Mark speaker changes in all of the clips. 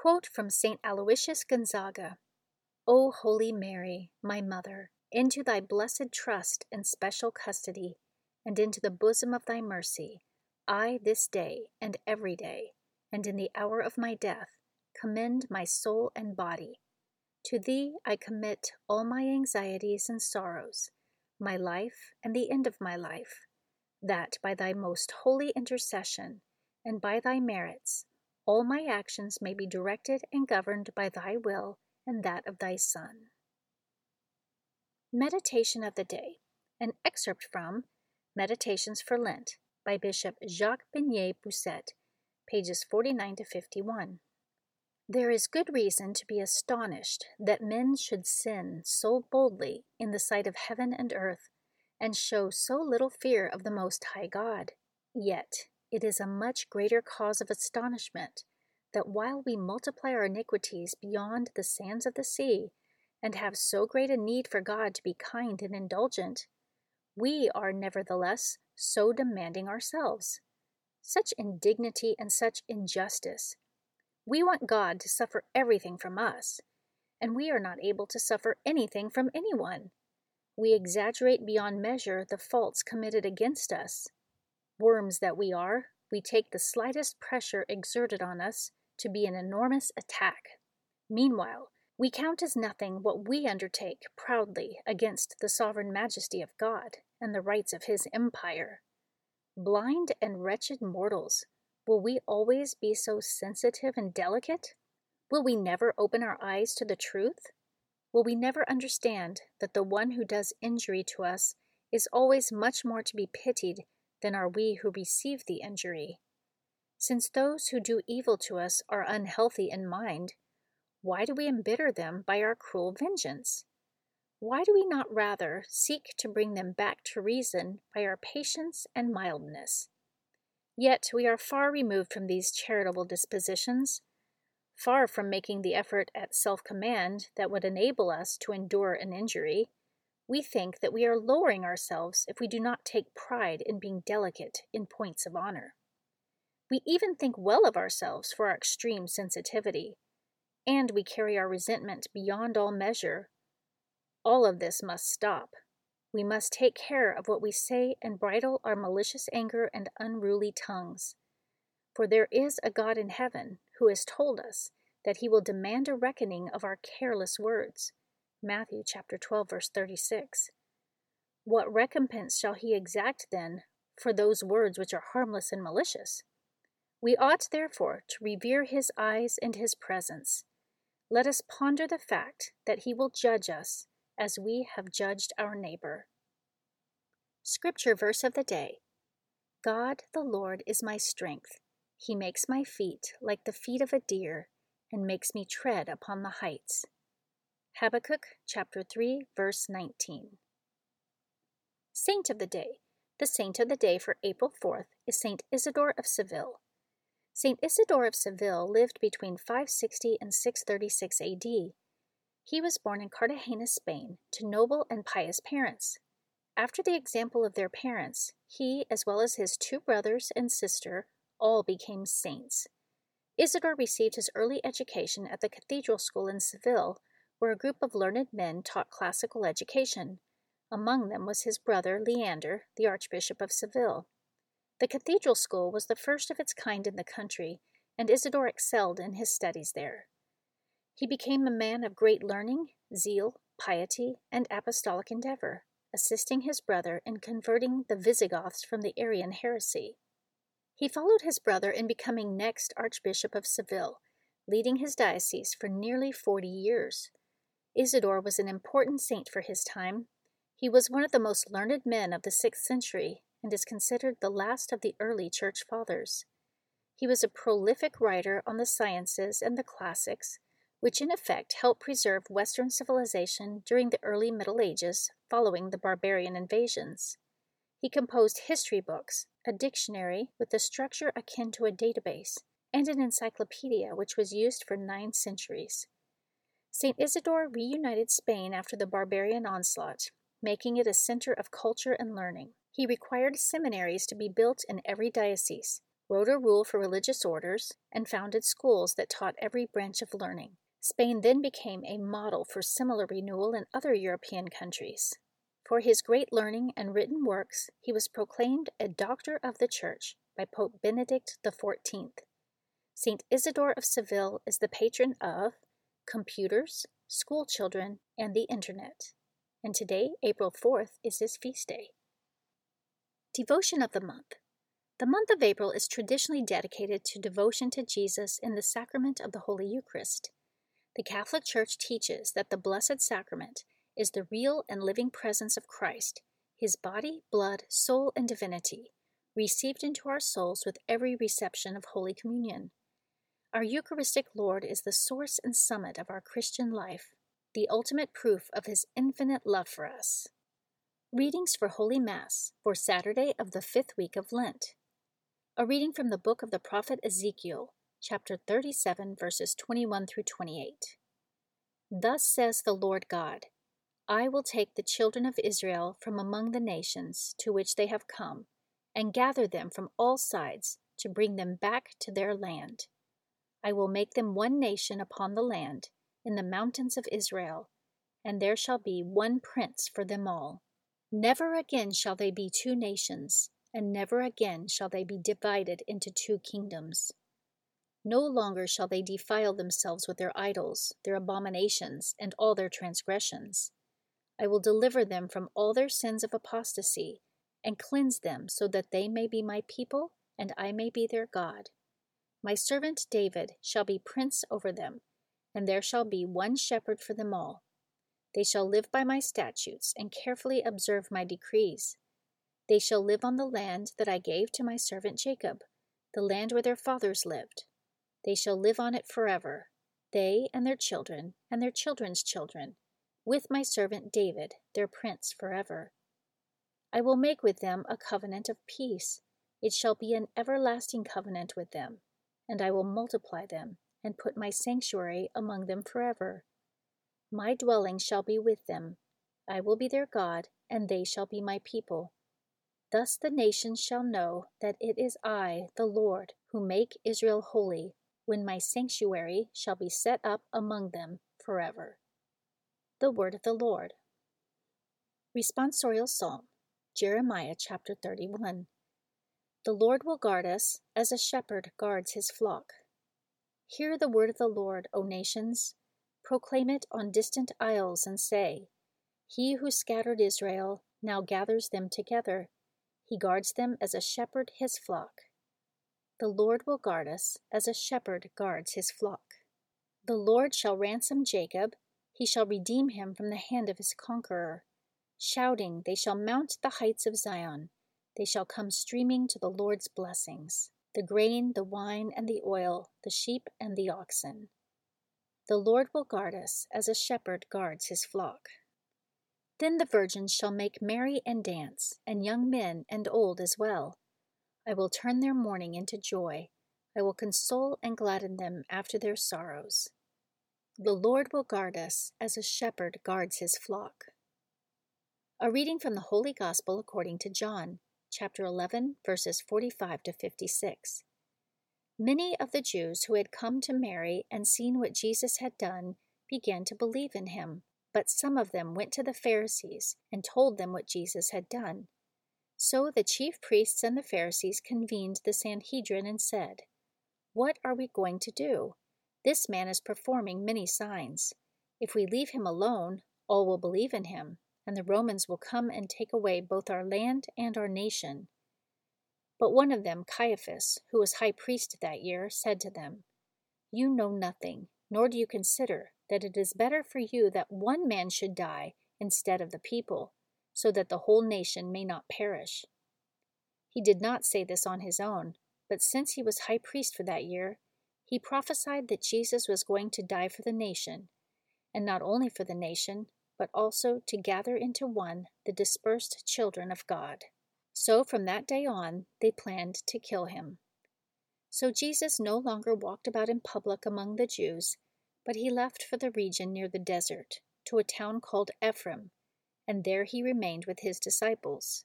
Speaker 1: Quote from St. Aloysius Gonzaga O Holy Mary, my Mother, into thy blessed trust and special custody, and into the bosom of thy mercy, I this day and every day, and in the hour of my death, commend my soul and body. To thee I commit all my anxieties and sorrows, my life and the end of my life, that by thy most holy intercession and by thy merits all my actions may be directed and governed by thy will and that of thy Son. Meditation of the Day, an excerpt from Meditations for Lent by Bishop Jacques Benet Bossuet, pages 49 to 51. There is good reason to be astonished that men should sin so boldly in the sight of heaven and earth, and show so little fear of the Most High God. Yet it is a much greater cause of astonishment that while we multiply our iniquities beyond the sands of the sea, and have so great a need for God to be kind and indulgent, we are nevertheless so demanding ourselves. Such indignity and such injustice. We want God to suffer everything from us, and we are not able to suffer anything from anyone. We exaggerate beyond measure the faults committed against us. Worms that we are, we take the slightest pressure exerted on us to be an enormous attack. Meanwhile, we count as nothing what we undertake proudly against the sovereign majesty of God and the rights of his empire. Blind and wretched mortals, will we always be so sensitive and delicate? Will we never open our eyes to the truth? Will we never understand that the one who does injury to us is always much more to be pitied than are we who receive the injury. Since those who do evil to us are unhealthy in mind, why do we embitter them by our cruel vengeance? Why do we not rather seek to bring them back to reason by our patience and mildness? Yet we are far removed from these charitable dispositions, far from making the effort at self command that would enable us to endure an injury. We think that we are lowering ourselves if we do not take pride in being delicate in points of honor. We even think well of ourselves for our extreme sensitivity, and we carry our resentment beyond all measure. All of this must stop. We must take care of what we say and bridle our malicious anger and unruly tongues. For there is a God in heaven who has told us that he will demand a reckoning of our careless words. Matthew chapter 12 verse 36. What recompense shall he exact then for those words which are harmless and malicious? We ought therefore to revere his eyes and his presence. Let us ponder the fact that he will judge us as we have judged our neighbor. Scripture verse of the day God the Lord is my strength. He makes my feet like the feet of a deer and makes me tread upon the heights. Habakkuk chapter 3 verse 19. Saint of the day. The saint of the day for April 4th is Saint Isidore of Seville. Saint Isidore of Seville lived between 560 and 636 AD. He was born in Cartagena, Spain, to noble and pious parents. After the example of their parents, he, as well as his two brothers and sister, all became saints. Isidore received his early education at the cathedral school in Seville, where a group of learned men taught classical education. Among them was his brother Leander, the Archbishop of Seville. The cathedral school was the first of its kind in the country, and Isidore excelled in his studies there. He became a man of great learning, zeal, piety, and apostolic endeavor, assisting his brother in converting the Visigoths from the Arian heresy. He followed his brother in becoming next Archbishop of Seville, leading his diocese for nearly forty years. Isidore was an important saint for his time he was one of the most learned men of the sixth century and is considered the last of the early church fathers. He was a prolific writer on the sciences and the classics, which in effect helped preserve Western civilization during the early Middle Ages following the barbarian invasions. He composed history books, a dictionary with a structure akin to a database, and an encyclopedia which was used for nine centuries. St. Isidore reunited Spain after the barbarian onslaught making it a center of culture and learning. He required seminaries to be built in every diocese, wrote a rule for religious orders, and founded schools that taught every branch of learning. Spain then became a model for similar renewal in other European countries. For his great learning and written works, he was proclaimed a Doctor of the Church by Pope Benedict XIV. St. Isidore of Seville is the patron of computers, school children, and the Internet and today, April 4th, is his feast day. Devotion of the Month The month of April is traditionally dedicated to devotion to Jesus in the sacrament of the Holy Eucharist. The Catholic Church teaches that the Blessed Sacrament is the real and living presence of Christ, his body, blood, soul, and divinity, received into our souls with every reception of Holy Communion. Our Eucharistic Lord is the source and summit of our Christian life the ultimate proof of his infinite love for us. Readings for Holy Mass for Saturday of the fifth week of Lent. A reading from the book of the prophet Ezekiel, chapter 37, verses 21 through 28. Thus says the Lord God I will take the children of Israel from among the nations to which they have come, and gather them from all sides to bring them back to their land. I will make them one nation upon the land in the mountains of Israel, and there shall be one prince for them all. Never again shall they be two nations, and never again shall they be divided into two kingdoms. No longer shall they defile themselves with their idols, their abominations, and all their transgressions. I will deliver them from all their sins of apostasy, and cleanse them so that they may be my people, and I may be their God. My servant David shall be prince over them and there shall be one shepherd for them all. They shall live by my statutes and carefully observe my decrees. They shall live on the land that I gave to my servant Jacob, the land where their fathers lived. They shall live on it forever, they and their children and their children's children, with my servant David, their prince, forever. I will make with them a covenant of peace. It shall be an everlasting covenant with them, and I will multiply them and put my sanctuary among them forever. My dwelling shall be with them. I will be their God, and they shall be my people. Thus the nations shall know that it is I, the Lord, who make Israel holy, when my sanctuary shall be set up among them forever. The Word of the Lord. Responsorial Psalm, Jeremiah chapter 31. The Lord will guard us as a shepherd guards his flock. Hear the word of the Lord, O nations. Proclaim it on distant isles and say, He who scattered Israel now gathers them together. He guards them as a shepherd his flock. The Lord will guard us as a shepherd guards his flock. The Lord shall ransom Jacob, He shall redeem him from the hand of his conqueror. Shouting, they shall mount the heights of Zion. They shall come streaming to the Lord's blessings the grain, the wine, and the oil, the sheep and the oxen. The Lord will guard us as a shepherd guards his flock. Then the virgins shall make merry and dance, and young men and old as well. I will turn their mourning into joy. I will console and gladden them after their sorrows. The Lord will guard us as a shepherd guards his flock. A reading from the Holy Gospel according to John, chapter 11, verses 45 to 56. Many of the Jews who had come to Mary and seen what Jesus had done began to believe in him, but some of them went to the Pharisees and told them what Jesus had done. So the chief priests and the Pharisees convened the Sanhedrin and said, What are we going to do? This man is performing many signs. If we leave him alone, all will believe in him, and the Romans will come and take away both our land and our nation. But one of them, Caiaphas, who was high priest that year, said to them, You know nothing, nor do you consider that it is better for you that one man should die instead of the people, so that the whole nation may not perish. He did not say this on his own, but since he was high priest for that year, he prophesied that Jesus was going to die for the nation, and not only for the nation, but also to gather into one the dispersed children of God. So from that day on, they planned to kill him. So Jesus no longer walked about in public among the Jews, but he left for the region near the desert, to a town called Ephraim, and there he remained with his disciples.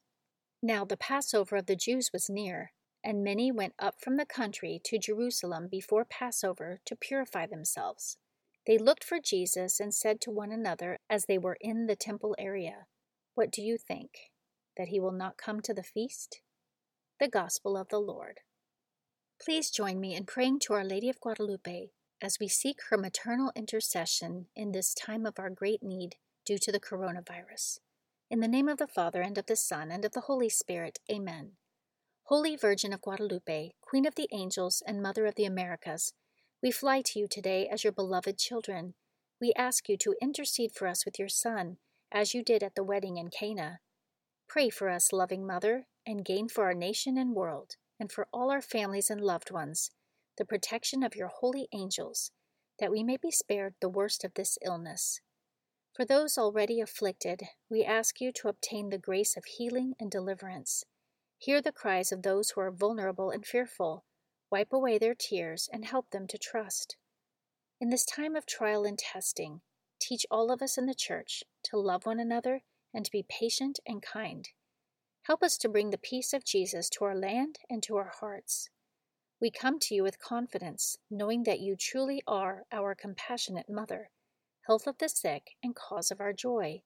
Speaker 1: Now the Passover of the Jews was near, and many went up from the country to Jerusalem before Passover to purify themselves. They looked for Jesus and said to one another as they were in the temple area, What do you think? That he will not come to the feast? The Gospel of the Lord. Please join me in praying to Our Lady of Guadalupe as we seek her maternal intercession in this time of our great need due to the coronavirus. In the name of the Father, and of the Son, and of the Holy Spirit, Amen. Holy Virgin of Guadalupe, Queen of the Angels and Mother of the Americas, we fly to you today as your beloved children. We ask you to intercede for us with your Son, as you did at the wedding in Cana. Pray for us, loving Mother, and gain for our nation and world, and for all our families and loved ones, the protection of your holy angels, that we may be spared the worst of this illness. For those already afflicted, we ask you to obtain the grace of healing and deliverance. Hear the cries of those who are vulnerable and fearful. Wipe away their tears and help them to trust. In this time of trial and testing, teach all of us in the Church to love one another and to be patient and kind. Help us to bring the peace of Jesus to our land and to our hearts. We come to you with confidence, knowing that you truly are our compassionate Mother, health of the sick, and cause of our joy.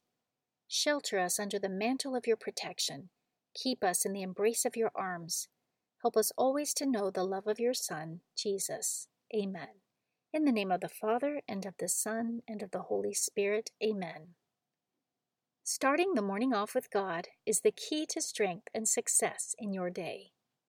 Speaker 1: Shelter us under the mantle of your protection Keep us in the embrace of your arms. Help us always to know the love of your Son, Jesus. Amen. In the name of the Father, and of the Son, and of the Holy Spirit. Amen. Starting the morning off with God is the key to strength and success in your day.